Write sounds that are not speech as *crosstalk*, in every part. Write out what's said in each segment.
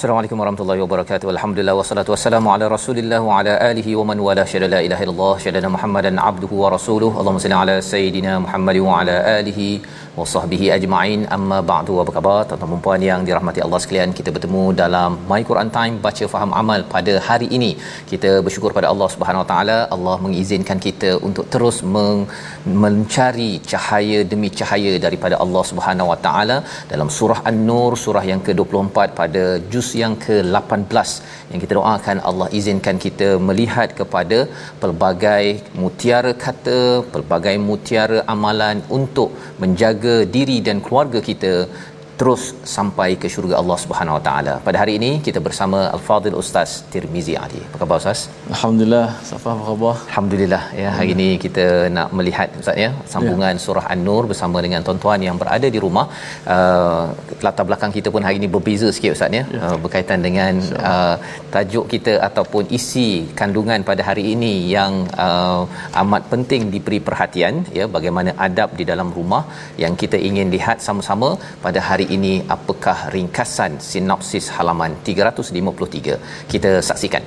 Assalamualaikum warahmatullahi wabarakatuh. Alhamdulillah wassalatu wassalamu ala Rasulillah wa ala alihi wa man wala syada la ilaha illallah syada Muhammadan abduhu wa rasuluhu. Allahumma salli ala sayidina Muhammad wa ala alihi wa sahbihi ajma'in. Amma ba'du. Apa khabar tuan-tuan dan puan yang dirahmati Allah sekalian? Kita bertemu dalam My Quran Time baca faham amal pada hari ini. Kita bersyukur pada Allah Subhanahu wa taala. Allah mengizinkan kita untuk terus meng- mencari cahaya demi cahaya daripada Allah Subhanahu wa taala dalam surah An-Nur surah yang ke-24 pada juz yang ke-18 yang kita doakan Allah izinkan kita melihat kepada pelbagai mutiara kata, pelbagai mutiara amalan untuk menjaga diri dan keluarga kita terus sampai ke syurga Allah Subhanahu Wa Taala. Pada hari ini kita bersama Al-Fadhil Ustaz Tirmizi Ali. Apa khabar Ustaz? Alhamdulillah, Safa apa khabar? Alhamdulillah ya hari ini kita nak melihat Ustaz ya sambungan ya. surah An-Nur bersama dengan tuan-tuan yang berada di rumah. Uh, latar belakang kita pun hari ini berbeza sikit Ustaz ya, ya. Uh, berkaitan dengan uh, tajuk kita ataupun isi kandungan pada hari ini yang uh, amat penting diberi perhatian ya bagaimana adab di dalam rumah yang kita ingin lihat sama-sama pada hari ini apakah ringkasan sinopsis halaman 353 kita saksikan.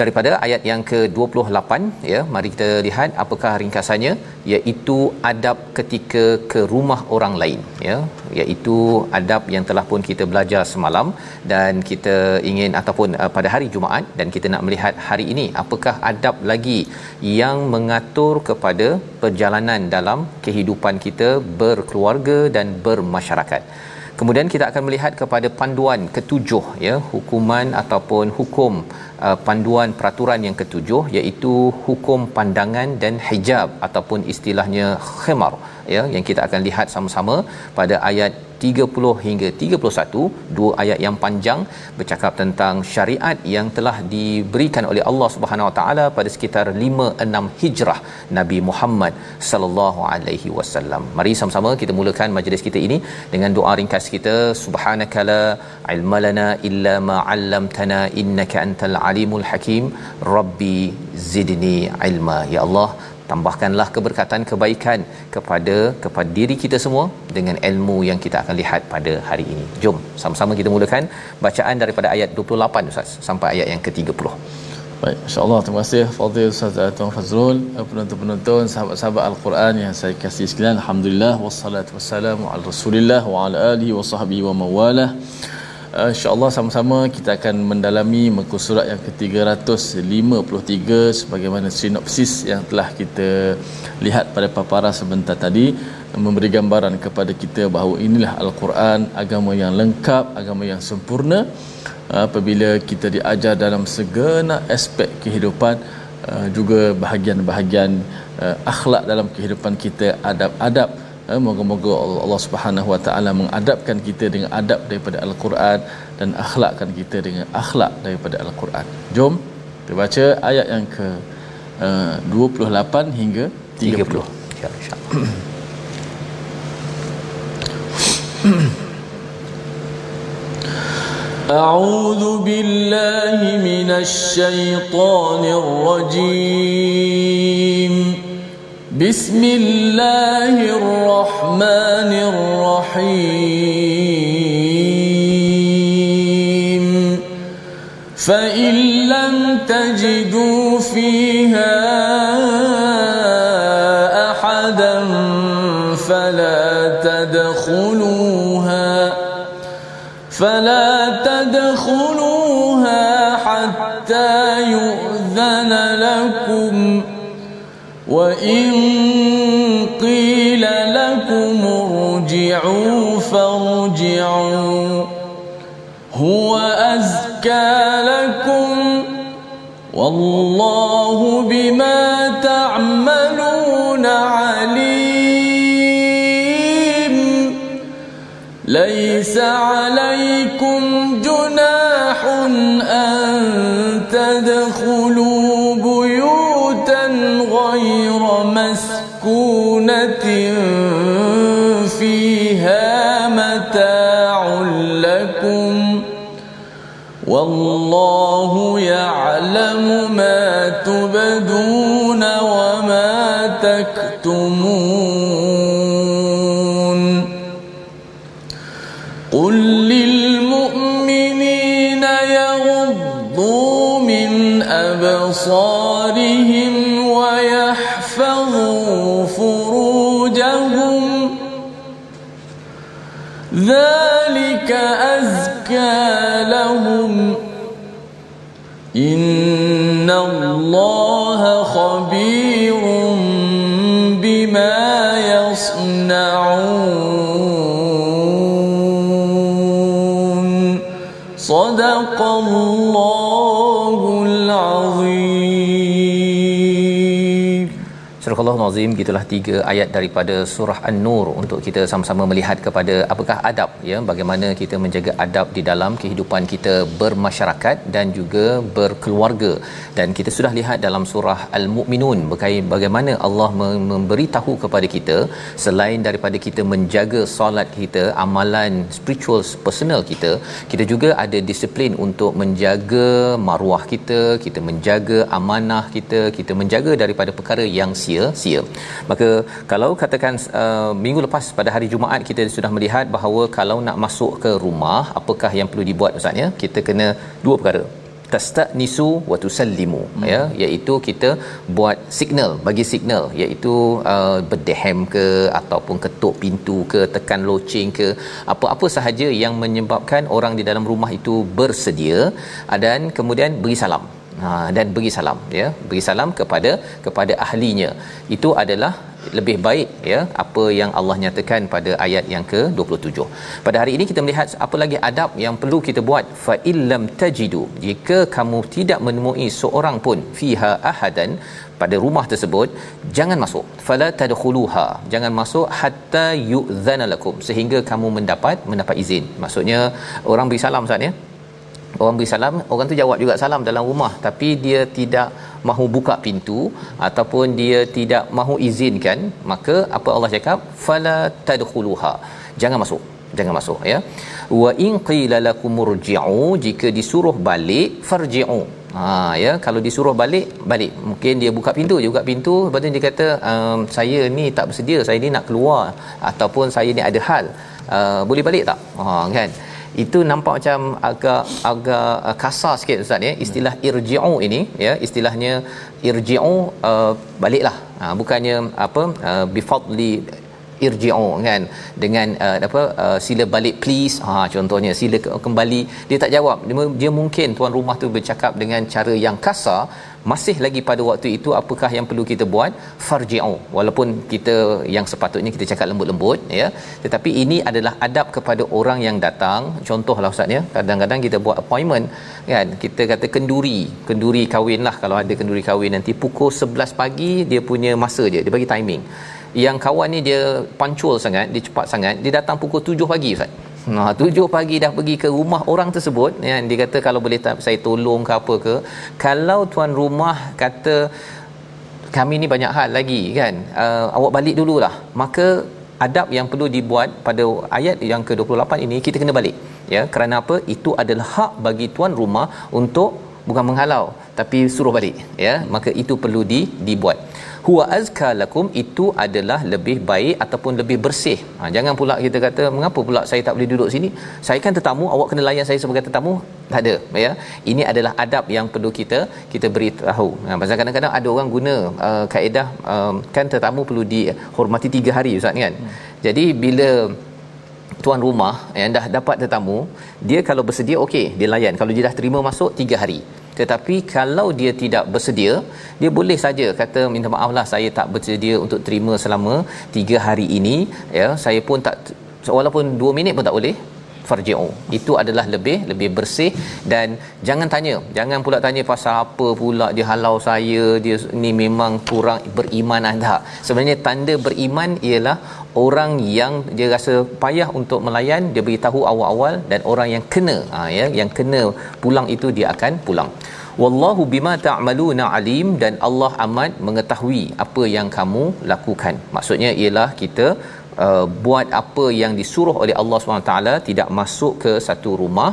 Daripada ayat yang ke-28 ya mari kita lihat apakah ringkasannya iaitu adab ketika ke rumah orang lain ya. Iaitu adab yang telah pun kita belajar semalam dan kita ingin ataupun uh, pada hari Jumaat dan kita nak melihat hari ini apakah adab lagi yang mengatur kepada perjalanan dalam kehidupan kita berkeluarga dan bermasyarakat Kemudian kita akan melihat kepada panduan ketujuh ya hukuman ataupun hukum uh, panduan peraturan yang ketujuh iaitu hukum pandangan dan hijab ataupun istilahnya khimar ya yang kita akan lihat sama-sama pada ayat 30 hingga 31 dua ayat yang panjang bercakap tentang syariat yang telah diberikan oleh Allah Subhanahu Wa Taala pada sekitar 5 6 hijrah Nabi Muhammad sallallahu alaihi wasallam. Mari sama-sama kita mulakan majlis kita ini dengan doa ringkas kita. Subhanakala ilmalana illa ma 'allamtana innaka antal alimul hakim. Rabbi zidni ilma. Ya Allah tambahkanlah keberkatan kebaikan kepada kepada diri kita semua dengan ilmu yang kita akan lihat pada hari ini. Jom sama-sama kita mulakan bacaan daripada ayat 28 Ustaz sampai ayat yang ke-30. Baik, insya-Allah terima kasih Fadil Ustaz Tuan Fazrul, penonton-penonton, sahabat-sahabat Al-Quran yang saya kasih sekalian. Alhamdulillah wassalatu wassalamu ala Rasulillah wa ala alihi wa sahbihi wa mawalah. Uh, InsyaAllah sama-sama kita akan mendalami muka surat yang ke-353 sebagaimana sinopsis yang telah kita lihat pada paparan sebentar tadi. Memberi gambaran kepada kita bahawa inilah Al-Quran agama yang lengkap, agama yang sempurna. Apabila kita diajar dalam segenap aspek kehidupan uh, juga bahagian-bahagian uh, akhlak dalam kehidupan kita adab-adab moga-moga Allah Subhanahu Wa Taala mengadapkan kita dengan adab daripada Al-Quran dan akhlakkan kita dengan akhlak daripada Al-Quran. Jom kita baca ayat yang ke uh, 28 hingga 30. 30. Insya-Allah. أعوذ بالله من الشيطان الرجيم بسم الله الرحمن الرحيم. فإن لم تجدوا فيها أحدا فلا تدخلوها فلا تدخلوها وإن قيل لكم ارجعوا فارجعوا هو أزكى لكم والله بما تعملون عليم ليس عليكم جناح أن والله يعلم ما تبدون وما تكتمون الله Nazim gitulah tiga ayat daripada surah An-Nur untuk kita sama-sama melihat kepada apakah adab ya bagaimana kita menjaga adab di dalam kehidupan kita bermasyarakat dan juga berkeluarga. Dan kita sudah lihat dalam surah Al-Mukminun berkait bagaimana Allah memberitahu kepada kita selain daripada kita menjaga solat kita amalan spiritual personal kita kita juga ada disiplin untuk menjaga maruah kita kita menjaga amanah kita kita menjaga daripada perkara yang sia sia maka kalau katakan uh, minggu lepas pada hari Jumaat kita sudah melihat bahawa kalau nak masuk ke rumah apakah yang perlu dibuat ustaz ya? Kita kena dua perkara. Tastanisu wa tusallimu hmm. ya? Iaitu kita buat signal bagi signal. Iaitu uh, berdehem ke ataupun ketuk pintu ke tekan loceng ke apa-apa sahaja yang menyebabkan orang di dalam rumah itu bersedia. Dan kemudian beri salam ha, dan beri salam ya. Beri salam kepada kepada ahlinya. Itu adalah lebih baik ya apa yang Allah nyatakan pada ayat yang ke-27. Pada hari ini kita melihat apa lagi adab yang perlu kita buat. Fa illam tajidu jika kamu tidak menemui seorang pun fiha ahadan pada rumah tersebut jangan masuk. Fala tadkhuluha jangan masuk hatta yu'zana lakum sehingga kamu mendapat mendapat izin. Maksudnya orang beri salam Ustaz ya orang beri salam orang tu jawab juga salam dalam rumah. Tapi dia tidak mahu buka pintu ataupun dia tidak mahu izinkan maka apa Allah cakap? Fala tadkhuluha. Jangan masuk. Jangan masuk ya. Wa in qila lakum murji'u jika disuruh balik farji'u. Ha ya. Kalau disuruh balik balik. Mungkin dia buka pintu dia buka pintu. Lepas tu dia kata um, saya ni tak bersedia saya ni nak keluar. Ataupun saya ni ada hal. Uh, boleh balik tak? Ha kan itu nampak macam agak agak uh, kasar sikit ustaz ya. Istilah irji'u ini ya istilahnya irji'u uh, baliklah. Ha, bukannya apa uh, bifadli irji'u kan? Dengan uh, apa uh, sila balik please. Ha contohnya sila kembali. Dia tak jawab. Dia, dia mungkin tuan rumah tu bercakap dengan cara yang kasar. Masih lagi pada waktu itu apakah yang perlu kita buat? Farji'u walaupun kita yang sepatutnya kita cakap lembut-lembut ya. Tetapi ini adalah adab kepada orang yang datang. Contohlah ustaz ya. Kadang-kadang kita buat appointment kan? Kita kata kenduri. Kenduri kahwin lah kalau ada kenduri kahwin nanti pukul 11 pagi dia punya masa je. Dia bagi timing yang kawan ni dia pancul sangat dia cepat sangat. Dia datang pukul 7 pagi ustaz. Nah, tujuh pagi dah pergi ke rumah orang tersebut. Ya, dia kata kalau boleh tak saya tolong ke apa ke. Kalau tuan rumah kata kami ni banyak hal lagi kan? Uh, awak balik dululah. Maka adab yang perlu dibuat pada ayat yang ke-28 ini kita kena balik. Ya kerana apa? Itu adalah hak bagi tuan rumah untuk bukan menghalau tapi suruh balik ya. Maka itu perlu di dibuat. Huwa azka lakum itu adalah lebih baik ataupun lebih bersih. Ha, jangan pula kita kata mengapa pula saya tak boleh duduk sini? Saya kan tetamu awak kena layan saya sebagai tetamu. Tak ada ya. Ini adalah adab yang perlu kita kita beritahu. Ha, pasal kadang-kadang ada orang guna uh, kaedah um, kan tetamu perlu dihormati 3 hari ustaz kan? Hmm. jadi bila tuan rumah yang dah dapat tetamu dia kalau bersedia okey dia layan. Kalau dia dah terima masuk 3 hari tetapi kalau dia tidak bersedia dia boleh saja kata minta maaflah saya tak bersedia untuk terima selama 3 hari ini. Ya saya pun tak walaupun 2 minit pun tak boleh farji'u. Itu adalah lebih lebih bersih. Dan jangan tanya jangan pula tanya pasal apa pula dia halau saya dia ni memang kurang beriman anda sebenarnya tanda beriman ialah orang yang dia rasa payah untuk melayan dia beritahu awal-awal dan orang yang kena ha, ya yang kena pulang itu dia akan pulang. Wallahu bima ta'maluna alim dan Allah amat mengetahui apa yang kamu lakukan. Maksudnya ialah kita uh, buat apa yang disuruh oleh Allah SWT tidak masuk ke satu rumah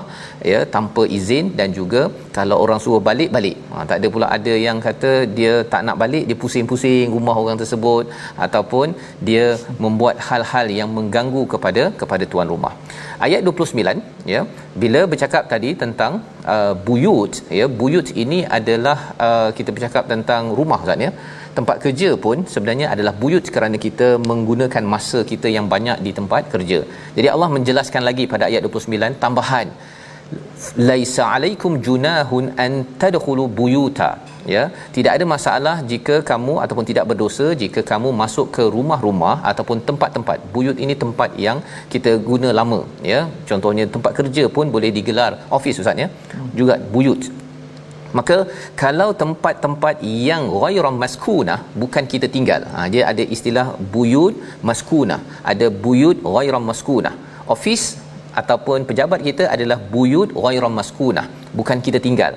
ya tanpa izin dan juga kalau orang suruh balik balik. Ha, tak ada pula ada yang kata dia tak nak balik dia pusing-pusing rumah orang tersebut ataupun dia membuat hal-hal yang mengganggu kepada kepada tuan rumah. Ayat 29 ya bila bercakap tadi tentang uh, buyut ya buyut ini adalah uh, kita bercakap tentang rumah Ustaz ya tempat kerja pun sebenarnya adalah buyut kerana kita menggunakan masa kita yang banyak di tempat kerja. Jadi Allah menjelaskan lagi pada ayat 29 tambahan laisa alaikum junahun an tadkhulu buyuta. Ya tidak ada masalah jika kamu ataupun tidak berdosa jika kamu masuk ke rumah-rumah ataupun tempat-tempat. Buyut ini tempat yang kita guna lama ya. Contohnya tempat kerja pun boleh digelar office ustaz ya. Juga buyut maka kalau tempat-tempat yang ghairan maskunah bukan kita tinggal. Ha, dia ada istilah buyut maskunah. Ada buyut ghairan maskunah. Office ataupun pejabat kita adalah buyut ghairan maskunah bukan kita tinggal.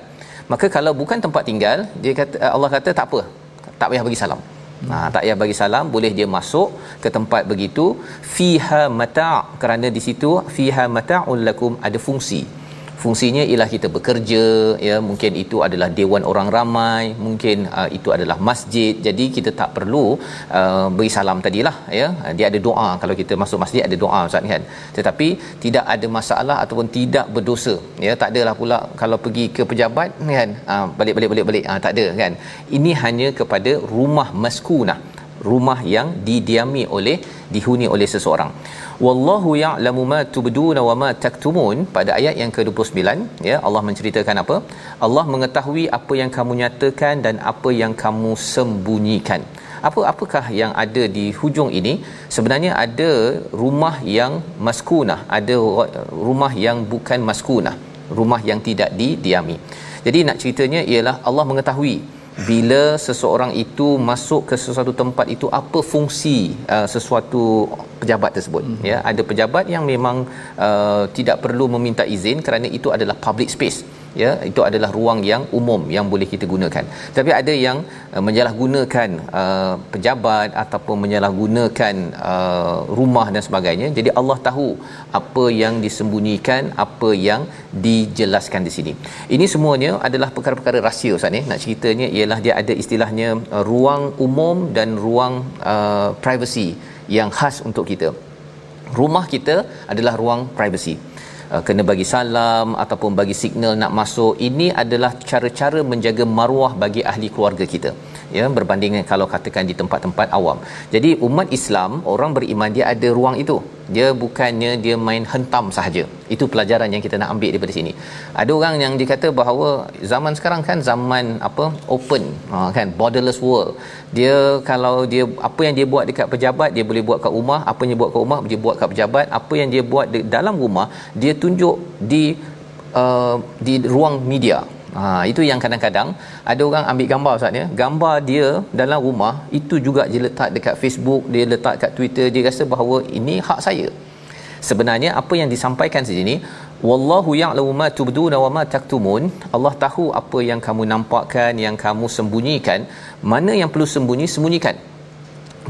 Maka kalau bukan tempat tinggal dia kata Allah kata tak apa. Tak payah bagi salam. Ha, tak payah bagi salam boleh dia masuk ke tempat begitu. Fiha mata' kerana di situ fiha mata'ul lakum ada fungsi fungsinya ialah kita bekerja ya. Mungkin itu adalah dewan orang ramai mungkin uh, itu adalah masjid. Jadi kita tak perlu uh, beri salam tadilah ya. Dia ada doa. Kalau kita masuk masjid ada doa ustaz kan? Tetapi tidak ada masalah ataupun tidak berdosa ya. Tak adalah pula kalau pergi ke pejabat kan? Uh, balik balik balik balik uh, tak ada kan? Ini hanya kepada rumah maskunah rumah yang didiami oleh dihuni oleh seseorang. Wallahu ya'lamu ma tubduna wa ma taktumun. Pada ayat yang ke-29 ya Allah menceritakan apa? Allah mengetahui apa yang kamu nyatakan dan apa yang kamu sembunyikan. Apa apakah yang ada di hujung ini? Sebenarnya ada rumah yang maskunah ada rumah yang bukan maskunah rumah yang tidak didiami jadi nak ceritanya ialah Allah mengetahui bila seseorang itu masuk ke sesuatu tempat itu apa fungsi uh, sesuatu pejabat tersebut hmm. ya ada pejabat yang memang uh, tidak perlu meminta izin kerana itu adalah public space ya itu adalah ruang yang umum yang boleh kita gunakan. Tapi ada yang uh, menyalahgunakan uh, pejabat ataupun menyalahgunakan uh, rumah dan sebagainya. Jadi Allah tahu apa yang disembunyikan apa yang dijelaskan di sini. Ini semuanya adalah perkara-perkara rahsia ustaz ni. Nak ceritanya ialah dia ada istilahnya uh, ruang umum dan ruang uh, privacy yang khas untuk kita. Rumah kita adalah ruang privacy uh, kena bagi salam ataupun bagi signal nak masuk ini adalah cara-cara menjaga maruah bagi ahli keluarga kita ya berbanding kalau katakan di tempat-tempat awam. Jadi umat Islam orang beriman dia ada ruang itu. Dia bukannya dia main hentam sahaja. Itu pelajaran yang kita nak ambil daripada sini. Ada orang yang dikata bahawa zaman sekarang kan zaman apa open ha, kan borderless world. Dia kalau dia apa yang dia buat dekat pejabat dia boleh buat kat rumah. Apa yang dia buat kat rumah dia buat kat pejabat. Apa yang dia buat di dalam rumah dia tunjuk di uh, di ruang media Ha itu yang kadang-kadang ada orang ambil gambar Ustaz ya. Gambar dia dalam rumah itu juga dia letak dekat Facebook, dia letak dekat Twitter, dia rasa bahawa ini hak saya. Sebenarnya apa yang disampaikan di sini, wallahu ya'lamu ma tubduna wa ma taktumun. Allah tahu apa yang kamu nampakkan, yang kamu sembunyikan. Mana yang perlu sembunyi, sembunyikan.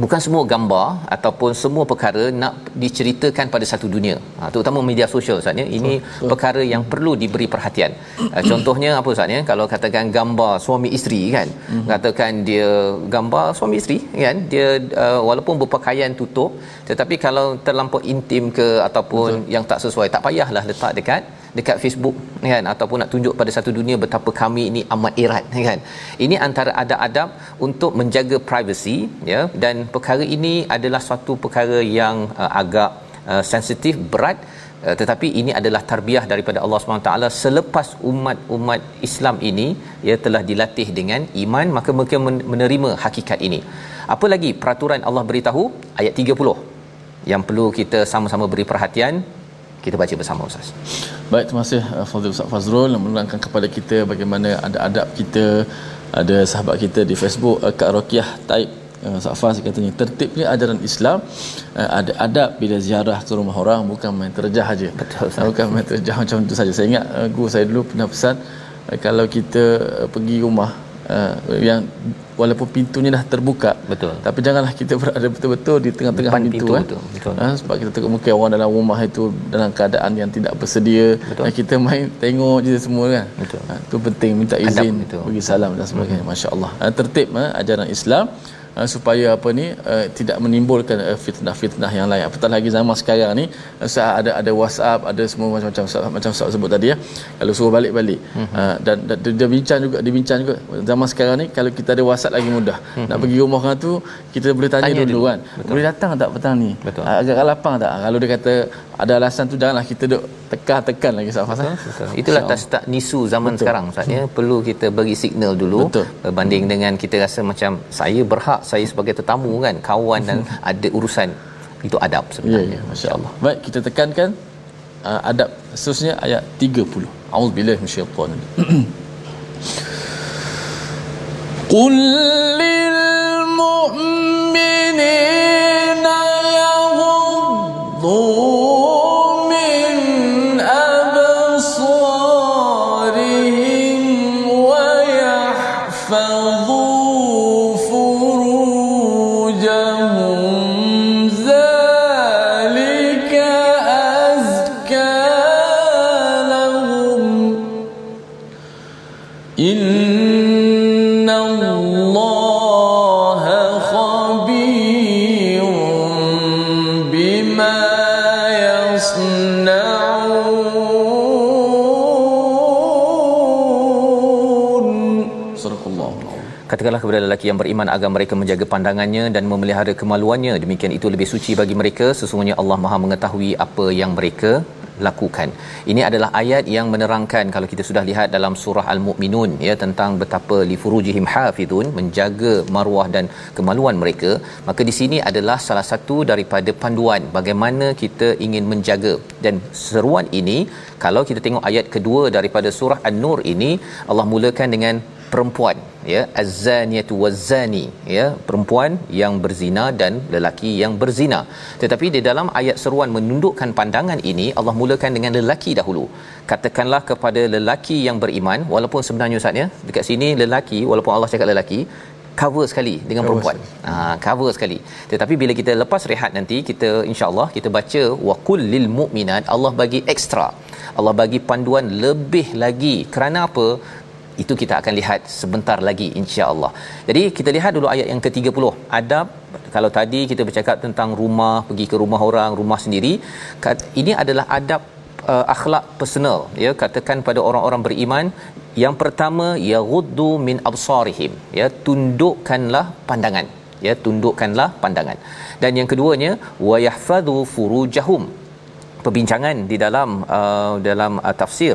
Bukan semua gambar ataupun semua perkara nak diceritakan pada satu dunia. Ha, terutama media sosial Ustaz ya. Ini so, so. perkara yang perlu diberi perhatian. Uh, contohnya apa Ustaz ya? Kalau katakan gambar suami isteri kan? Mm-hmm. katakan dia gambar suami isteri kan? Dia uh, walaupun berpakaian tutup tetapi kalau terlampau intim ke ataupun Betul. yang tak sesuai tak payahlah letak dekat dekat Facebook kan ataupun nak tunjuk pada satu dunia betapa kami ini amat erat *laughs* kan. Ini antara adab-adab untuk menjaga privacy ya dan perkara ini adalah suatu perkara yang uh, agak uh, sensitif berat uh, tetapi ini adalah tarbiyah daripada Allah SWT selepas umat-umat Islam ini ya telah dilatih dengan iman maka mereka menerima hakikat ini. Apa lagi peraturan Allah beritahu? Ayat 30 yang perlu kita sama-sama beri perhatian kita baca bersama Ustaz. Baik, terima kasih uh, Fadil Ustaz Fazrul menerangkan kepada kita bagaimana ada adab kita ada sahabat kita di Facebook uh, Kak Rokiah Taib uh, Ustaz Faz katanya tertib ni ajaran Islam ada adab bila ziarah ke rumah orang bukan main terjah aja. Betul Ustaz. Bukan main terjah macam tu saja. Saya ingat guru saya dulu pernah pesan kalau kita pergi rumah uh, yang walaupun pintunya dah terbuka betul. tapi janganlah kita berada betul-betul di tengah-tengah Depan pintu, kan betul, betul. Ha, sebab kita tengok mungkin orang dalam rumah itu dalam keadaan yang tidak bersedia betul. Dan kita main tengok je semua kan? Betul. Ha, tu penting minta izin bagi salam dan sebagainya hmm. masya-Allah ha, tertib ha, ajaran Islam uh, supaya apa ni uh, tidak menimbulkan uh, fitnah-fitnah yang lain apatah lagi zaman sekarang ni uh, ada ada WhatsApp ada semua macam-macam macam Ustaz sebut tadi ya kalau suruh balik-balik uh-huh. uh, dan, dan dia bincang juga dibincang juga zaman sekarang ni kalau kita ada WhatsApp lagi mudah uh-huh. nak pergi rumah orang tu kita boleh tanya, tanya dulu, dulu kan Betul. boleh datang tak petang ni Betul. Uh, agak lapang tak kalau dia kata ada alasan tu janganlah kita duk tekan-tekan lagi Ustaz Fazal. Itulah tak nisu zaman Betul. sekarang Ustaz ya. Perlu kita bagi signal dulu Betul. berbanding dengan kita rasa macam saya berhak saya sebagai tetamu kan kawan dan *laughs* ada urusan itu adab sebenarnya. Ya, ya. masya-Allah. Baik, kita tekankan uh, adab seterusnya ayat 30. Auzubillahi minasyaitanir. *clears throat* Qul lil mu'minina yaghuddu lelaki yang beriman agar mereka menjaga pandangannya dan memelihara kemaluannya. Demikian itu lebih suci bagi mereka. Sesungguhnya Allah Maha mengetahui apa yang mereka lakukan. Ini adalah ayat yang menerangkan kalau kita sudah lihat dalam surah Al-Mu'minun ya tentang betapa li furujihim hafizun menjaga maruah dan kemaluan mereka, maka di sini adalah salah satu daripada panduan bagaimana kita ingin menjaga. Dan seruan ini kalau kita tengok ayat kedua daripada surah An-Nur ini Allah mulakan dengan perempuan ya az-zaniyatu waz-zani ya perempuan yang berzina dan lelaki yang berzina tetapi di dalam ayat seruan menundukkan pandangan ini Allah mulakan dengan lelaki dahulu katakanlah kepada lelaki yang beriman walaupun sebenarnya ustaz ya dekat sini lelaki walaupun Allah cakap lelaki cover sekali dengan cover perempuan. Ha cover sekali. Tetapi bila kita lepas rehat nanti kita insya-Allah kita baca waqul lil mu'minat Allah bagi ekstra. Allah bagi panduan lebih lagi. Kerana apa? Itu kita akan lihat sebentar lagi insya-Allah. Jadi kita lihat dulu ayat yang ke-30. Adab kalau tadi kita bercakap tentang rumah, pergi ke rumah orang, rumah sendiri, ini adalah adab uh, akhlak personal. Ya katakan pada orang-orang beriman yang pertama yaghuddu min absarihim. Ya tundukkanlah pandangan. Ya tundukkanlah pandangan. Dan yang keduanya wa yahfadhu furujahum perbincangan di dalam uh, dalam uh, tafsir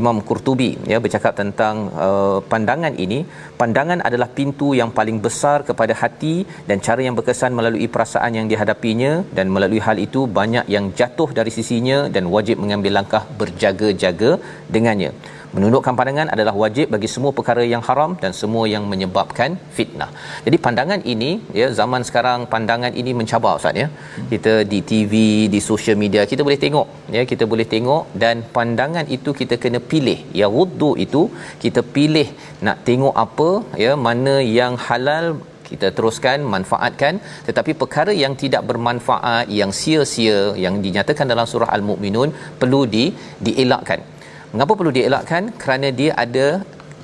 Imam Qurtubi ya bercakap tentang uh, pandangan ini. Pandangan adalah pintu yang paling besar kepada hati dan cara yang berkesan melalui perasaan yang dihadapinya. Dan melalui hal itu banyak yang jatuh dari sisinya dan wajib mengambil langkah berjaga-jaga dengannya menundukkan pandangan adalah wajib bagi semua perkara yang haram dan semua yang menyebabkan fitnah. Jadi pandangan ini ya zaman sekarang pandangan ini mencabar ustaz ya. Kita di TV, di social media kita boleh tengok ya, kita boleh tengok dan pandangan itu kita kena pilih. Ya wudhu itu kita pilih nak tengok apa ya, mana yang halal kita teruskan manfaatkan tetapi perkara yang tidak bermanfaat yang sia-sia yang dinyatakan dalam surah al-mukminun perlu di dielakkan mengapa perlu dielakkan kerana dia ada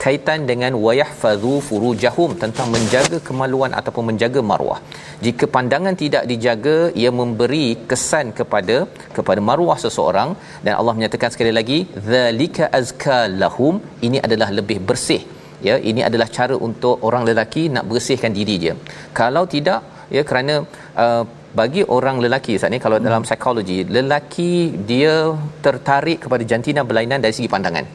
kaitan dengan wayahfazu furujahum tentang menjaga kemaluan ataupun menjaga maruah. Jika pandangan tidak dijaga ia memberi kesan kepada kepada maruah seseorang dan Allah menyatakan sekali lagi zalika azka lahum ini adalah lebih bersih. Ya, ini adalah cara untuk orang lelaki nak bersihkan diri dia. Kalau tidak ya kerana uh, bagi orang lelaki saat ni kalau hmm. dalam psikologi lelaki dia tertarik kepada jantina berlainan dari segi pandangan.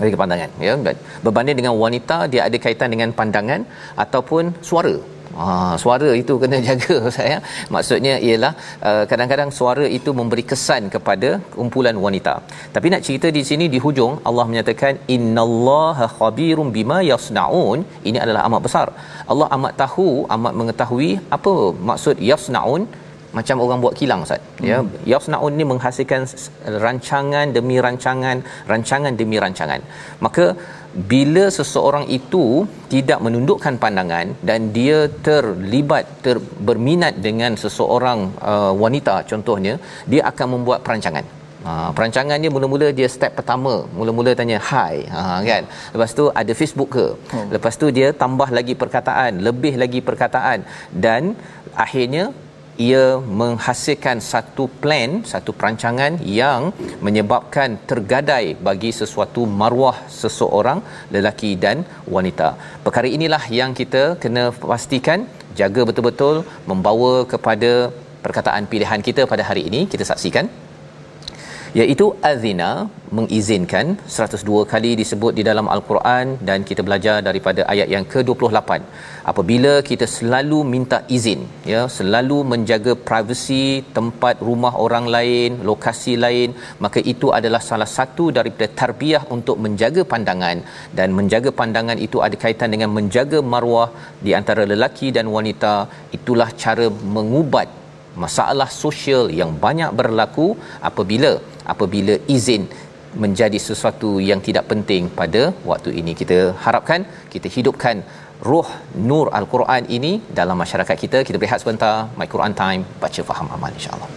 Dari pandangan ya berbanding dengan wanita dia ada kaitan dengan pandangan ataupun suara Ha, suara itu kena *laughs* jaga saya. Maksudnya ialah uh, kadang-kadang suara itu memberi kesan kepada kumpulan wanita. Tapi nak cerita di sini di hujung Allah menyatakan innallaha khabirum bima yasnaun. Ini adalah amat besar. Allah amat tahu, amat mengetahui apa maksud yasnaun macam orang buat kilang Ustaz hmm. ya yasnaun ni menghasilkan rancangan demi rancangan rancangan demi rancangan maka bila seseorang itu tidak menundukkan pandangan dan dia terlibat ter, berminat dengan seseorang uh, wanita contohnya dia akan membuat perancangan. Ha, perancangan dia mula-mula dia step pertama mula-mula tanya hi ha, kan? Lepas tu ada Facebook ke? Hmm. lepas tu dia tambah lagi perkataan lebih lagi perkataan dan akhirnya ia menghasilkan satu plan satu perancangan yang menyebabkan tergadai bagi sesuatu maruah seseorang lelaki dan wanita. Perkara inilah yang kita kena pastikan jaga betul-betul membawa kepada perkataan pilihan kita pada hari ini. Kita saksikan iaitu azina mengizinkan 102 kali disebut di dalam al-Quran dan kita belajar daripada ayat yang ke-28 apabila kita selalu minta izin ya selalu menjaga privasi tempat rumah orang lain lokasi lain maka itu adalah salah satu daripada tarbiyah untuk menjaga pandangan. Dan menjaga pandangan itu ada kaitan dengan menjaga maruah di antara lelaki dan wanita. Itulah cara mengubat masalah sosial yang banyak berlaku apabila apabila izin menjadi sesuatu yang tidak penting pada waktu ini. Kita harapkan kita hidupkan roh nur al-Quran ini dalam masyarakat kita. Kita berehat sebentar my Quran time baca faham amal insyaallah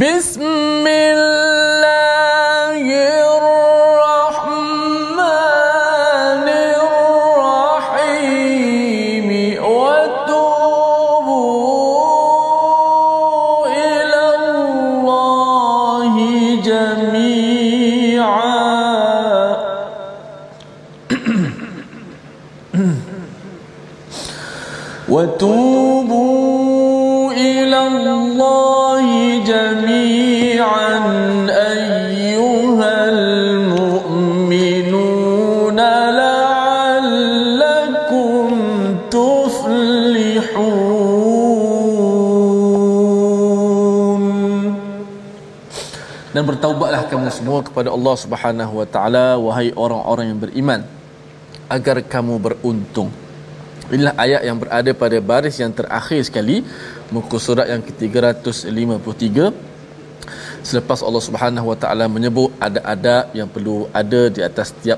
بسم الله dan bertaubatlah kamu semua kepada Allah Subhanahu wa taala wahai orang-orang yang beriman agar kamu beruntung. Inilah ayat yang berada pada baris yang terakhir sekali muka surat yang ke-353 selepas Allah Subhanahu Wa Taala menyebut ada adab yang perlu ada di atas setiap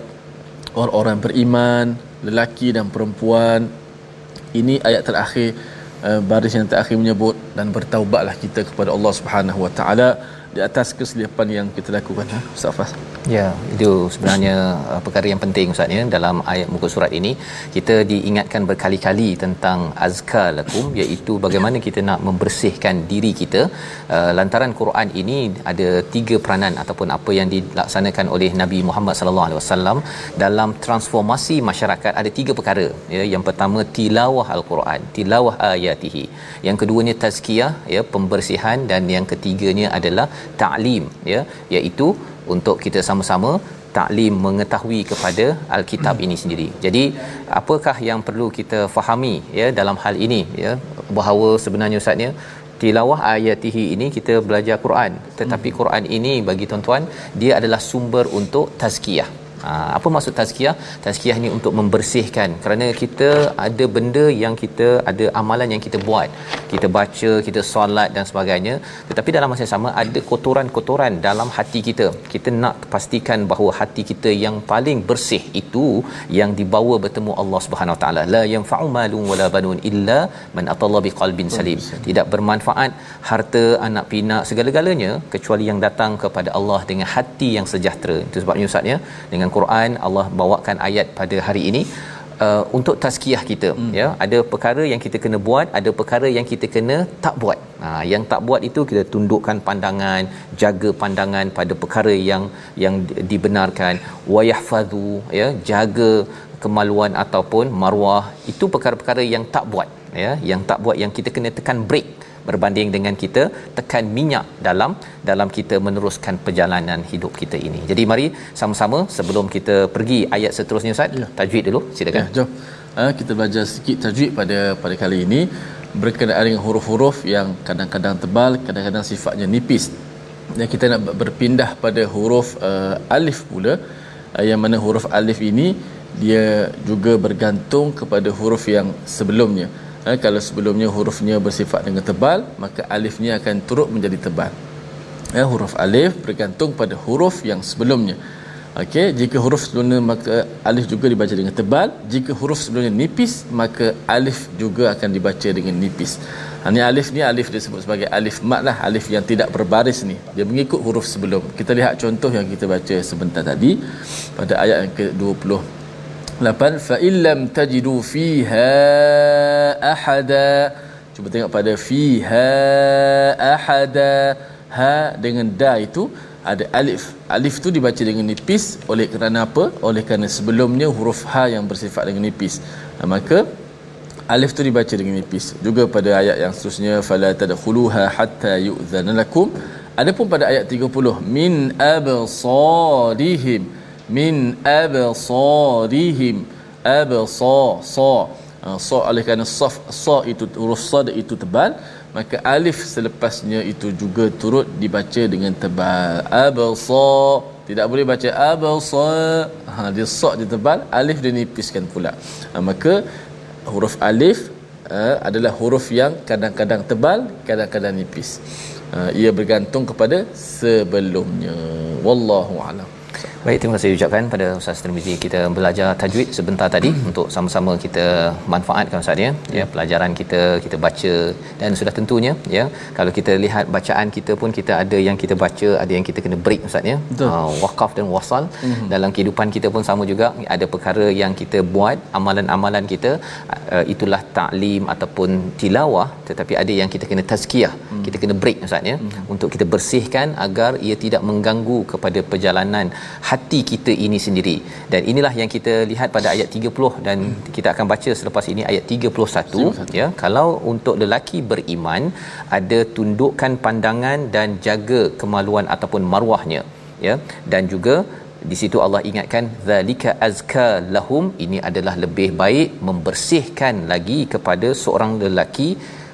orang-orang beriman lelaki dan perempuan ini ayat terakhir uh, baris yang terakhir menyebut dan bertaubatlah kita kepada Allah Subhanahu Wa Taala di atas kesilapan yang kita lakukan ha Ustaz Fas? Ya, itu sebenarnya uh, perkara yang penting Ustaz ya. Dalam ayat muka surat ini kita diingatkan berkali-kali tentang azkar lakum iaitu bagaimana kita nak membersihkan diri kita. Uh, lantaran Quran ini ada tiga peranan ataupun apa yang dilaksanakan oleh Nabi Muhammad sallallahu alaihi wasallam dalam transformasi masyarakat ada tiga perkara ya. Yang pertama tilawah al-Quran tilawah ayatihi. Yang keduanya tazkiyah ya pembersihan. Dan yang ketiganya adalah ta'lim ya iaitu untuk kita sama-sama taklim mengetahui kepada alkitab ini sendiri. Jadi apakah yang perlu kita fahami ya dalam hal ini ya bahawa sebenarnya ustaznya tilawah ayatihi ini kita belajar Quran. Tetapi Quran ini bagi tuan-tuan dia adalah sumber untuk tazkiyah apa maksud tazkiyah? Tazkiyah ni untuk membersihkan kerana kita ada benda yang kita ada amalan yang kita buat. Kita baca, kita solat dan sebagainya. Tetapi dalam masa yang sama ada kotoran-kotoran dalam hati kita. Kita nak pastikan bahawa hati kita yang paling bersih itu yang dibawa bertemu Allah Subhanahu Wa Taala. La yanfa'u malun wala banun illa man atalla biqalbin salim. Tidak bermanfaat harta, anak pinak, segala-galanya kecuali yang datang kepada Allah dengan hati yang sejahtera. Itu sebabnya Ustaz ya, dengan Quran Allah bawakan ayat pada hari ini uh, untuk tazkiyah kita hmm. ya. Ada perkara yang kita kena buat ada perkara yang kita kena tak buat. Ha yang tak buat itu kita tundukkan pandangan jaga pandangan pada perkara yang yang dibenarkan. Wayahfazu ya jaga kemaluan ataupun marwah itu perkara-perkara yang tak buat ya. Yang tak buat yang kita kena tekan break berbanding dengan kita tekan minyak dalam dalam kita meneruskan perjalanan hidup kita ini. Jadi mari sama-sama sebelum kita pergi ayat seterusnya Ustaz, ya. tajwid dulu silakan. Ya, jom. Uh, kita belajar sikit tajwid pada pada kali ini berkenaan dengan huruf-huruf yang kadang-kadang tebal, kadang-kadang sifatnya nipis. Dan kita nak berpindah pada huruf uh, alif pula uh, yang mana huruf alif ini dia juga bergantung kepada huruf yang sebelumnya ha, kalau sebelumnya hurufnya bersifat dengan tebal maka alifnya akan turut menjadi tebal. Ya, huruf alif bergantung pada huruf yang sebelumnya. Okey jika huruf sebelumnya maka alif juga dibaca dengan tebal. Jika huruf sebelumnya nipis maka alif juga akan dibaca dengan nipis. Ha, alif ni alif disebut sebagai alif mat lah alif yang tidak berbaris ni. Dia mengikut huruf sebelum. Kita lihat contoh yang kita baca sebentar tadi pada ayat yang ke-20 8 fa illam tajidu fiha ahada. Cuba tengok pada fiha ahada. Ha dengan da itu ada alif. Alif tu dibaca dengan nipis oleh kerana apa? Oleh kerana sebelumnya huruf ha yang bersifat dengan nipis. Ha, maka alif tu dibaca dengan nipis. Juga pada ayat yang seterusnya fala tadkhuluha hatta yu'dhana lakum. Adapun pada ayat 30 min absarihim min absarihim. Absa sa uh, sa oleh kerana saf sa itu huruf sad itu tebal maka alif selepasnya itu juga turut dibaca dengan tebal. Absa tidak boleh baca absa ha dia sa dia tebal alif dia nipiskan pula. Ha, maka huruf alif uh, adalah huruf yang kadang-kadang tebal kadang-kadang nipis. Uh, ia bergantung kepada sebelumnya. Wallahu alam Baik, terima kasih ucapkan pada Ustaz Tirmizi kita belajar tajwid sebentar tadi hmm. *clears throat* untuk sama-sama kita manfaatkan Ustaz ya. Ya, pelajaran kita kita baca dan sudah tentunya ya, kalau kita lihat bacaan kita pun kita ada yang kita baca, ada yang kita kena break Ustaz ya. Uh, waqaf dan wasal hmm. dalam kehidupan kita pun sama juga ada perkara yang kita buat, amalan-amalan kita uh, itulah taklim ataupun tilawah tetapi ada yang kita kena tazkiyah. Hmm. Kita kena break Ustaz ya hmm. untuk kita bersihkan agar ia tidak mengganggu kepada perjalanan hati kita ini sendiri. Dan inilah yang kita lihat pada ayat 30 dan hmm. kita akan baca selepas ini ayat 31 ya. Kalau untuk lelaki beriman ada tundukkan pandangan dan jaga kemaluan ataupun marwahnya ya. Dan juga di situ Allah ingatkan zalika azka lahum ini adalah lebih baik membersihkan lagi kepada seorang lelaki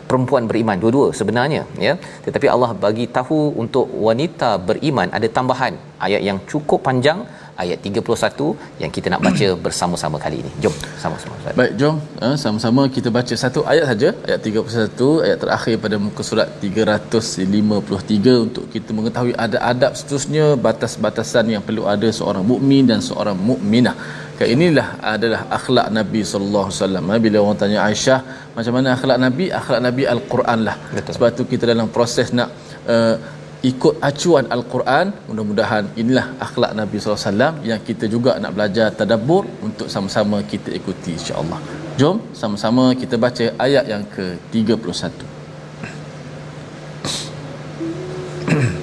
perempuan beriman dua-dua sebenarnya ya. Tetapi Allah bagi tahu untuk wanita beriman ada tambahan ayat yang cukup panjang ayat 31 yang kita nak baca *clears throat* bersama-sama kali ini. Jom sama-sama baik jom. Uh, sama-sama kita baca satu ayat saja ayat 31 ayat terakhir pada muka surat 353 untuk kita mengetahui ada adab seterusnya batas-batasan yang perlu ada seorang mukmin dan seorang mukminah inilah adalah akhlak Nabi sallallahu alaihi wasallam. Ha, bila orang tanya Aisyah, macam mana akhlak Nabi? Akhlak Nabi Al-Quran lah. Betul. Sebab tu kita dalam proses nak uh, ikut acuan al-Quran mudah-mudahan inilah akhlak Nabi SAW yang kita juga nak belajar tadabbur untuk sama-sama kita ikuti insya-Allah jom sama-sama kita baca ayat yang ke-31 *coughs*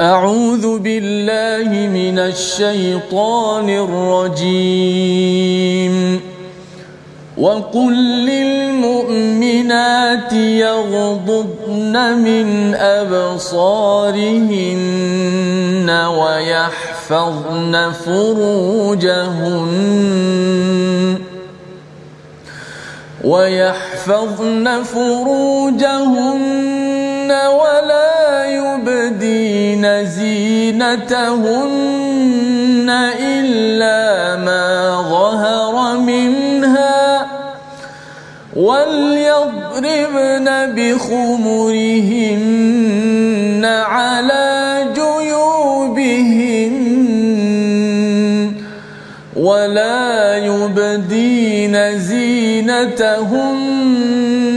أعوذ بالله من الشيطان الرجيم. وقل للمؤمنات يغضضن من أبصارهن ويحفظن فروجهن ويحفظن فروجهن زينتهن إلا ما ظهر منها وليضربن بخمرهن على جيوبهن ولا يبدين زينتهن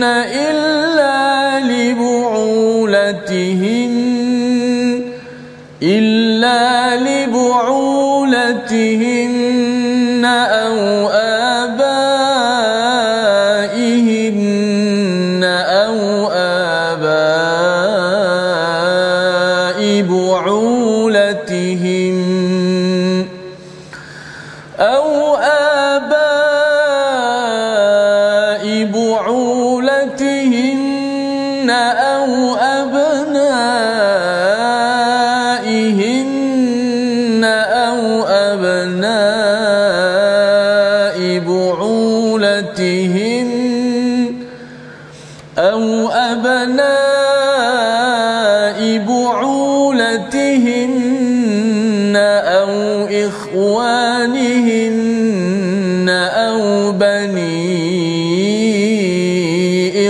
إلا آيَاتِهِمْ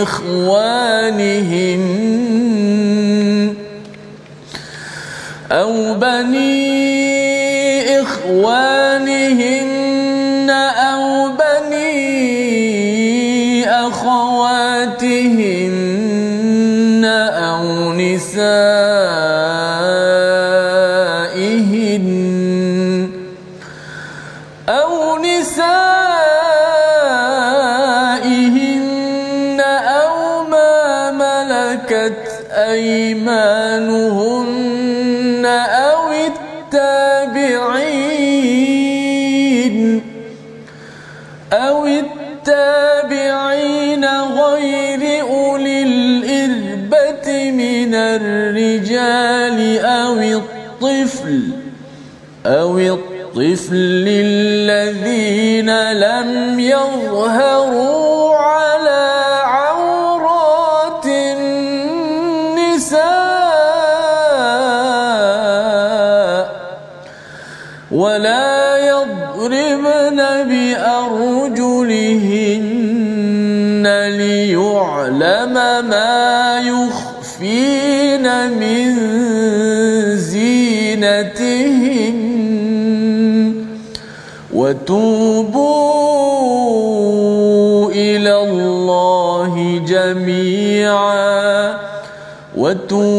إخوانهن أو بني إخوانهن مثل الذين لم يظهروا وتوبوا إلى الله جميعا وتوبوا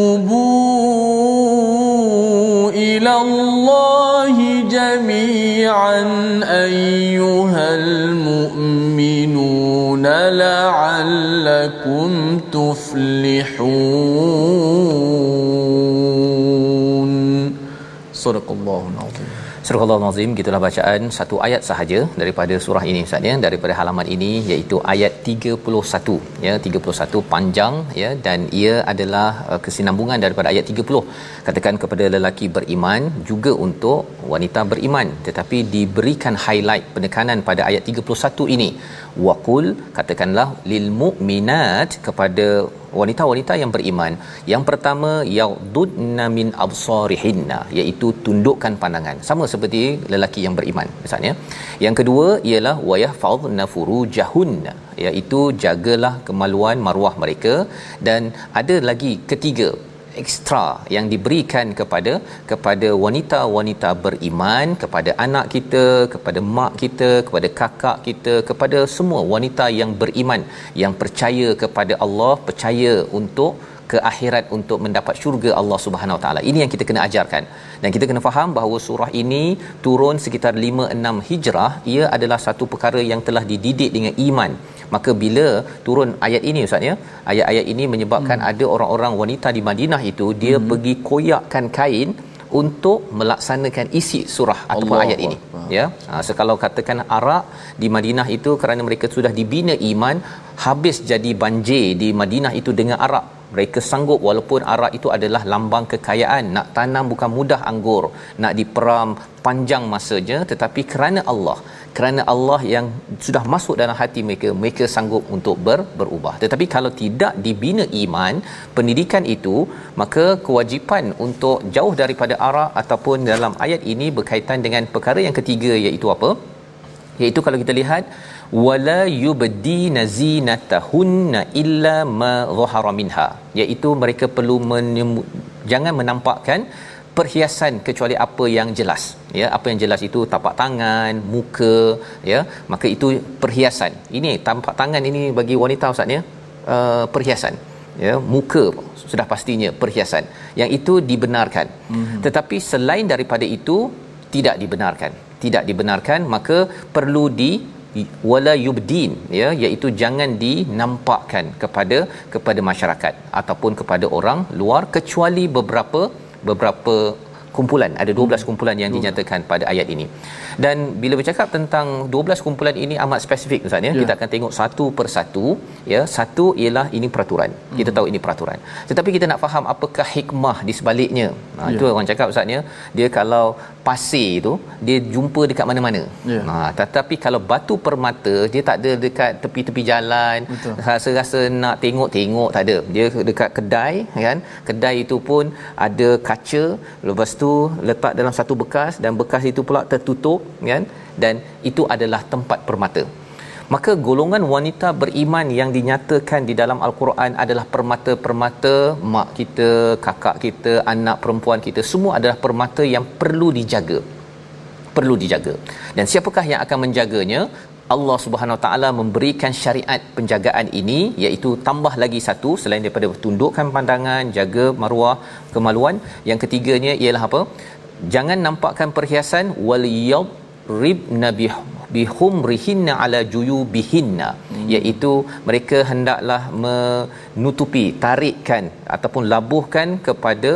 Surah Al-Azim gitulah bacaan satu ayat sahaja daripada surah ini Ustaz ya. Daripada halaman ini iaitu ayat 31 ya. 31 panjang ya. Dan ia adalah uh, kesinambungan daripada ayat 30 katakan kepada lelaki beriman juga untuk wanita beriman tetapi diberikan highlight penekanan pada ayat 31 ini. Waqul katakanlah lil mu'minat kepada wanita-wanita yang beriman. Yang pertama yaududna min absarihinna iaitu tundukkan pandangan. Sama seperti lelaki yang beriman misalnya. Yang kedua ialah wayahfazna furujahunna iaitu jagalah kemaluan maruah mereka. Dan ada lagi ketiga ekstra yang diberikan kepada kepada wanita-wanita beriman kepada anak kita kepada mak kita kepada kakak kita kepada semua wanita yang beriman yang percaya kepada Allah percaya untuk ke akhirat untuk mendapat syurga Allah Subhanahu Taala. Ini yang kita kena ajarkan. Dan kita kena faham bahawa surah ini turun sekitar 5 6 Hijrah, ia adalah satu perkara yang telah dididik dengan iman. Maka bila turun ayat ini ustaz ya, ayat-ayat ini menyebabkan hmm. ada orang-orang wanita di Madinah itu dia hmm. pergi koyakkan kain untuk melaksanakan isi surah Allah ataupun ayat Allah. ini ya ha, so kalau katakan arak di Madinah itu kerana mereka sudah dibina iman habis jadi banjir di Madinah itu dengan arak mereka sanggup walaupun arak itu adalah lambang kekayaan nak tanam bukan mudah anggur nak diperam panjang masanya tetapi kerana Allah kerana Allah yang sudah masuk dalam hati mereka mereka sanggup untuk ber, berubah. Tetapi kalau tidak dibina iman pendidikan itu maka kewajipan untuk jauh daripada arak ataupun dalam ayat ini berkaitan dengan perkara yang ketiga iaitu apa? Iaitu kalau kita lihat wala yubdina zinatahunna illa ma dhahara minha. Iaitu mereka perlu menyemu- jangan menampakkan perhiasan kecuali apa yang jelas. Ya apa yang jelas itu tapak tangan muka ya. Maka itu perhiasan. Ini tapak tangan ini bagi wanita ustaz ya uh, perhiasan. Ya muka sudah pastinya perhiasan. Yang itu dibenarkan. Mm-hmm. tetapi selain daripada itu tidak dibenarkan. Tidak dibenarkan maka perlu di wala yubdin ya iaitu jangan dinampakkan kepada kepada masyarakat ataupun kepada orang luar kecuali beberapa beberapa kumpulan. Ada 12 kumpulan yang dinyatakan pada ayat ini. Dan bila bercakap tentang 12 kumpulan ini amat spesifik ustaz ya yeah. kita akan tengok satu persatu ya. Satu ialah ini peraturan. Hmm. kita tahu ini peraturan. Tetapi kita nak faham apakah hikmah di sebaliknya. Ha yeah. itu orang cakap ustaz ya. Dia kalau pasir itu dia jumpa dekat mana-mana. Yeah. ha tetapi kalau batu permata dia tak ada dekat tepi-tepi jalan rasa-rasa nak tengok-tengok tak ada. Dia dekat kedai kan. Kedai itu pun ada kaca lepas tu letak dalam satu bekas dan bekas itu pula tertutup kan dan itu adalah tempat permata maka golongan wanita beriman yang dinyatakan di dalam al-Quran adalah permata-permata mak kita, kakak kita, anak perempuan kita semua adalah permata yang perlu dijaga. Perlu dijaga. Dan siapakah yang akan menjaganya? Allah Subhanahu taala memberikan syariat penjagaan ini iaitu tambah lagi satu selain daripada tundukkan pandangan, jaga maruah, kemaluan. Yang ketiganya ialah apa? Jangan nampakkan perhiasan wal rib nabi bihumrihinna ala juyubihinna hmm. iaitu mereka hendaklah menutupi tarikkan ataupun labuhkan kepada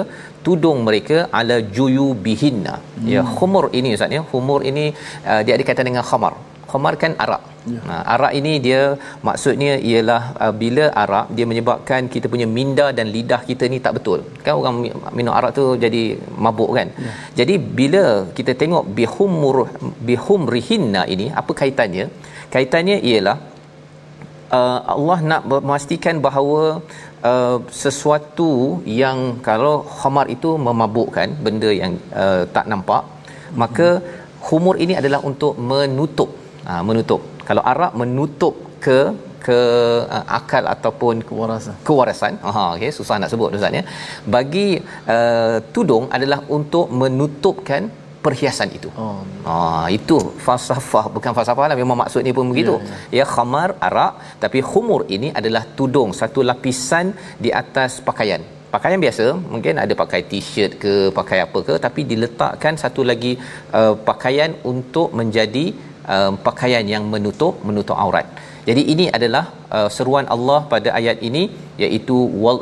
tudung mereka ala juyubihinna ya, hmm. ya khumur ini ustaz ya khumur ini uh, dia ada kaitan dengan khamar khamar kan arak. Ya. ha, arak ini dia maksudnya ialah uh, bila arak dia menyebabkan kita punya minda dan lidah kita ni tak betul. Kan orang minum arak tu jadi mabuk kan? Ya. jadi bila kita tengok bihumur bihumrihinna ini apa kaitannya? Kaitannya ialah uh, Allah nak memastikan bahawa uh, sesuatu yang kalau khamar itu memabukkan benda yang uh, tak nampak maka humur ini adalah untuk menutup ha, menutup kalau arak menutup ke ke uh, akal ataupun kewarasan kewarasan aha okey susah nak sebut ustaz ya bagi uh, tudung adalah untuk menutupkan perhiasan itu. Oh. Ah itu falsafah bukan falsafah lah memang maksudnya pun begitu. Yeah, yeah. Ya khamar arak tapi khumur ini adalah tudung satu lapisan di atas pakaian. Pakaian biasa mungkin ada pakai t-shirt ke pakai apa ke tapi diletakkan satu lagi uh, pakaian untuk menjadi uh, pakaian yang menutup menutup aurat. Jadi ini adalah uh, seruan Allah pada ayat ini iaitu wal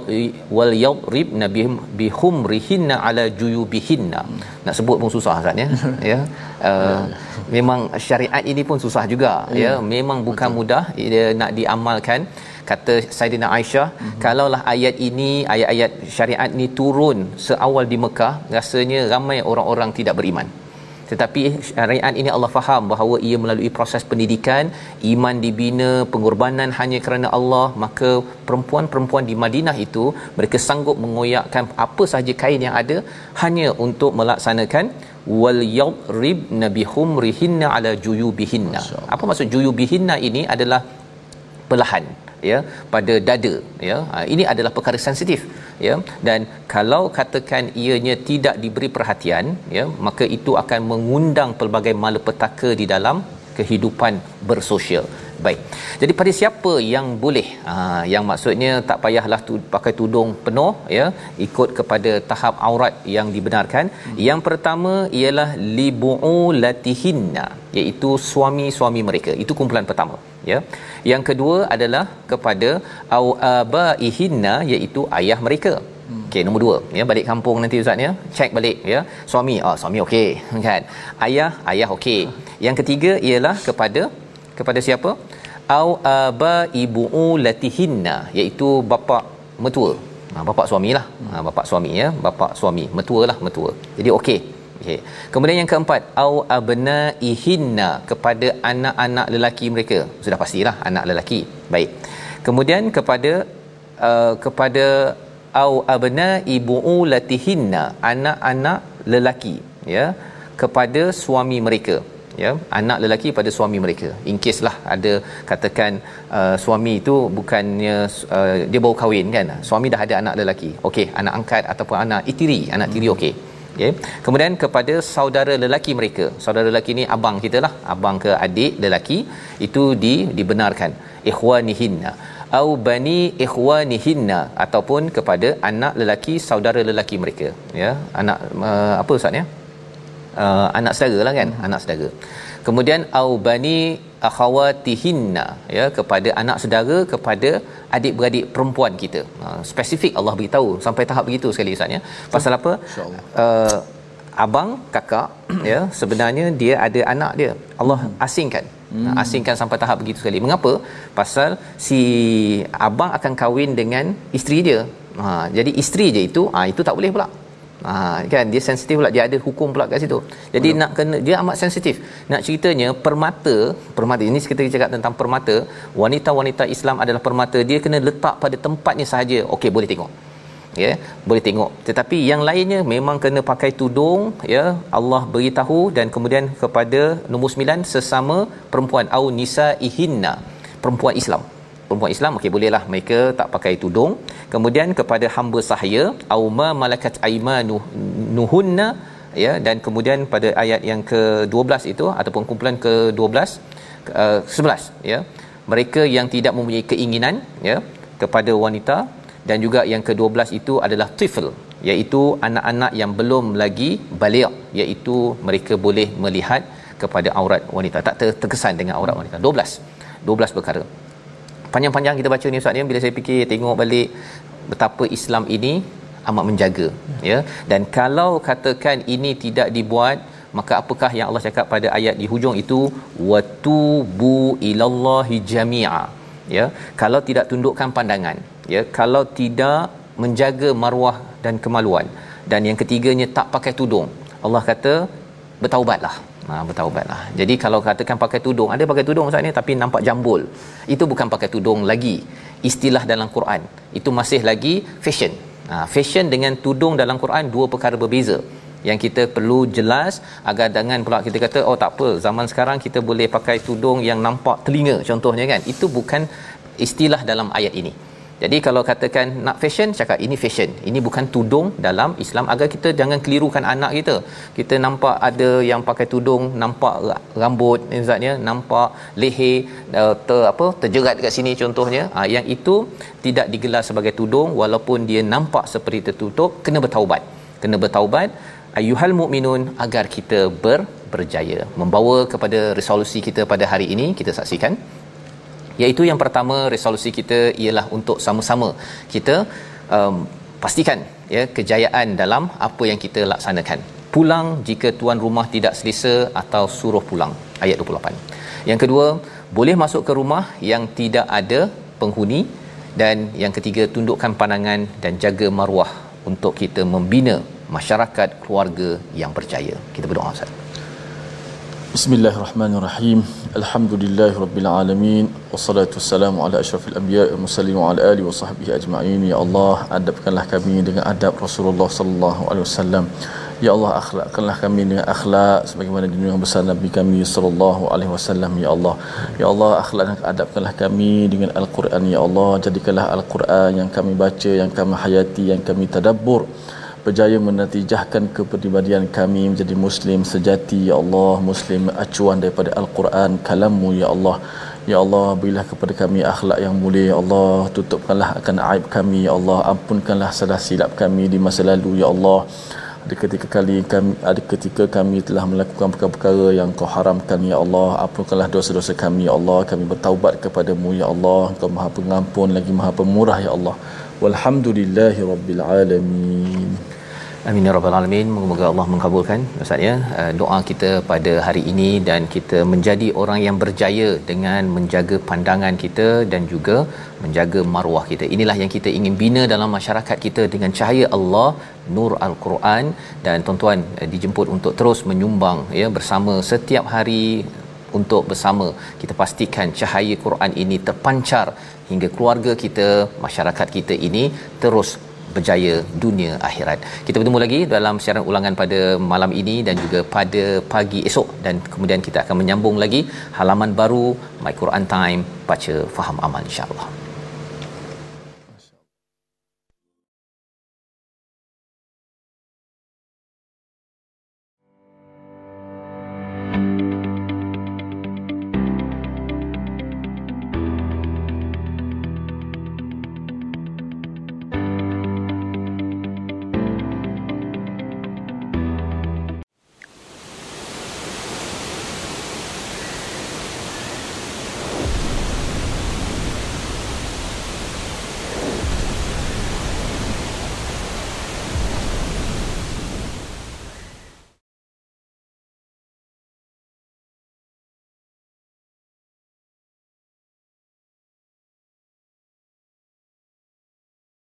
wal yadrib nabihim bihum rihinna ala juyubihinna. Hmm. Nak sebut pun susah kan ya. *laughs* ya. Uh, memang syariat ini pun susah juga ya. ya. Memang bukan Betul. mudah dia nak diamalkan kata Saidina Aisyah mm-hmm. kalaulah ayat ini ayat-ayat syariat ni turun seawal di Mekah rasanya ramai orang-orang tidak beriman tetapi syariat ini Allah faham bahawa ia melalui proses pendidikan iman dibina pengorbanan hanya kerana Allah maka perempuan-perempuan di Madinah itu mereka sanggup mengoyakkan apa sahaja kain yang ada hanya untuk melaksanakan wal yadrib nabihum rihinna ala juyubihinna. Apa maksud juyubihinna ini adalah pelahan ya pada dada ya. Ha, ini adalah perkara sensitif ya. Dan kalau katakan ianya tidak diberi perhatian ya maka itu akan mengundang pelbagai malapetaka di dalam kehidupan bersosial baik jadi pada siapa yang boleh ha, yang maksudnya tak payahlah tu, pakai tudung penuh ya ikut kepada tahap aurat yang dibenarkan hmm. yang pertama ialah libu'ulatihinna iaitu suami-suami mereka itu kumpulan pertama ya yang kedua adalah kepada au abaihinna iaitu ayah mereka Okey, nombor dua. Ya, balik kampung nanti ustaz ya. Check balik ya. Suami, ah oh, suami okey, kan. Ayah, ayah okey. Yang ketiga ialah kepada kepada siapa? Au aba ibu'u latihinna, iaitu bapa mertua. Ha, bapa suamilah. Ha, bapa suami ya, bapa suami, mertua lah, mertua. Jadi okey. Okey. Kemudian yang keempat, au abna ihinna kepada anak-anak lelaki mereka. Sudah pastilah anak lelaki. Baik. Kemudian kepada uh, kepada au abna ibu'u latihinna anak-anak lelaki ya kepada suami mereka ya anak lelaki pada suami mereka. In case lah ada katakan uh, suami itu bukannya uh, dia baru kahwin kan? Suami dah ada anak lelaki. Okey anak angkat ataupun anak itiri. Anak tiri okey. Okay. kemudian kepada saudara lelaki mereka. Saudara lelaki ni abang kita lah. Abang ke adik lelaki itu di dibenarkan. Ikhwanihinna. Au bani ikhwanihinna. Ataupun kepada anak lelaki saudara lelaki mereka. Ya anak uh, apa ustaz ya uh, anak saudara lah kan anak saudara kemudian au bani akhawatihinna ya kepada anak saudara kepada adik-beradik perempuan kita uh, spesifik Allah beritahu sampai tahap begitu sekali ustaz ya pasal apa uh, abang kakak ya sebenarnya dia ada anak dia Allah asingkan Hmm. Asingkan sampai tahap begitu sekali. Mengapa? Pasal si abang akan kahwin dengan isteri dia. Ha, jadi isteri je itu, ah ha, itu tak boleh pula. Ha, kan? Dia sensitif pula. Dia ada hukum pula kat situ. Jadi Betul. nak kena dia amat sensitif. Nak ceritanya permata, permata ini kita cakap tentang permata, wanita-wanita Islam adalah permata, dia kena letak pada tempatnya sahaja. Okey, boleh tengok. Ya boleh tengok. Tetapi yang lainnya memang kena pakai tudung ya. Allah beritahu dan kemudian kepada nombor 9 sesama perempuan. Au nisa ihinna perempuan Islam perempuan Islam okey bolehlah mereka tak pakai tudung. Kemudian kepada hamba sahaya au ma malakat aymanu nuhunna ya dan kemudian pada ayat yang ke-12 itu ataupun kumpulan ke-12 uh, 11 ya mereka yang tidak mempunyai keinginan ya kepada wanita dan juga yang ke-12 itu adalah tifl iaitu anak-anak yang belum lagi balik iaitu mereka boleh melihat kepada aurat wanita. Tak terkesan dengan aurat wanita. 12 12 perkara panjang-panjang kita baca ni ustaz ni bila saya fikir tengok balik betapa Islam ini amat menjaga ya. Dan kalau katakan ini tidak dibuat maka apakah yang Allah cakap pada ayat di hujung itu? Watubu ilallahi jami'a ya. Kalau tidak tundukkan pandangan ya. Kalau tidak menjaga maruah dan kemaluan. Dan yang ketiganya tak pakai tudung. Allah kata bertaubatlah ha bertaubatlah. Jadi kalau katakan pakai tudung ada pakai tudung ustaz ni? Tapi nampak jambul. Itu bukan pakai tudung lagi. Istilah dalam Quran. Itu masih lagi fashion. Ha fashion dengan tudung dalam Quran dua perkara berbeza. Yang kita perlu jelas agar jangan pula kita kata oh tak apa zaman sekarang kita boleh pakai tudung yang nampak telinga contohnya kan? Itu bukan istilah dalam ayat ini jadi kalau katakan nak fashion cakap ini fashion. Ini bukan tudung dalam Islam agar kita jangan kelirukan anak kita. Kita nampak ada yang pakai tudung, nampak rambut misalnya, nampak leher uh, ter apa terjerat dekat sini contohnya. Ha, yang itu tidak digelar sebagai tudung walaupun dia nampak seperti tertutup, kena bertaubat. Kena bertaubat ayuhal mukminun agar kita ber berjaya. Membawa kepada resolusi kita pada hari ini kita saksikan iaitu yang pertama resolusi kita ialah untuk sama-sama. Kita um, pastikan ya kejayaan dalam apa yang kita laksanakan. Pulang jika tuan rumah tidak selesa atau suruh pulang ayat 28 yang kedua boleh masuk ke rumah yang tidak ada penghuni. Dan yang ketiga tundukkan pandangan dan jaga maruah untuk kita membina masyarakat keluarga yang percaya. Kita berdoa Ustaz Bismillahirrahmanirrahim. Alhamdulillahirabbil alamin wassalatu wassalamu ala asyrafil anbiya'i wal mursalin wa ala alihi wa sahbihi ajma'in. Ya Allah, adabkanlah kami dengan adab Rasulullah sallallahu alaihi wasallam. Ya Allah, akhlakkanlah kami dengan akhlak sebagaimana junjungan besar Nabi kami sallallahu alaihi wasallam. Ya Allah, ya Allah, akhlak dan adabkanlah kami dengan Al-Quran. Ya Allah, jadikanlah Al-Quran yang kami baca, yang kami hayati, yang kami tadabbur berjaya menatijahkan kepribadian kami menjadi muslim sejati. Ya Allah muslim acuan daripada al-Quran kalammu ya Allah. Ya Allah berilah kepada kami akhlak yang mulia. Ya Allah tutupkanlah akan aib kami. Ya Allah ampunkanlah salah silap kami di masa lalu. Ya Allah ada ketika kali kami ada ketika kami telah melakukan perkara-perkara yang kau haramkan. Ya Allah ampunkanlah dosa-dosa kami. Ya Allah kami bertaubat kepadamu. Ya Allah Engkau Maha Pengampun lagi Maha Pemurah. Ya Allah walhamdulillahi rabbil alamin Amin ya rabbal alamin. Moga-moga Allah mengabulkan Ustaz ya uh, doa kita pada hari ini dan kita menjadi orang yang berjaya dengan menjaga pandangan kita dan juga menjaga maruah kita. Inilah yang kita ingin bina dalam masyarakat kita dengan cahaya Allah, nur al-Quran dan tuan-tuan uh, dijemput untuk terus menyumbang ya bersama setiap hari untuk bersama kita pastikan cahaya Quran ini terpancar hingga keluarga kita, masyarakat kita ini terus berjaya dunia akhirat. Kita bertemu lagi dalam siaran ulangan pada malam ini dan juga pada pagi esok dan kemudian kita akan menyambung lagi halaman baru My Quran Time baca faham amal insya-Allah.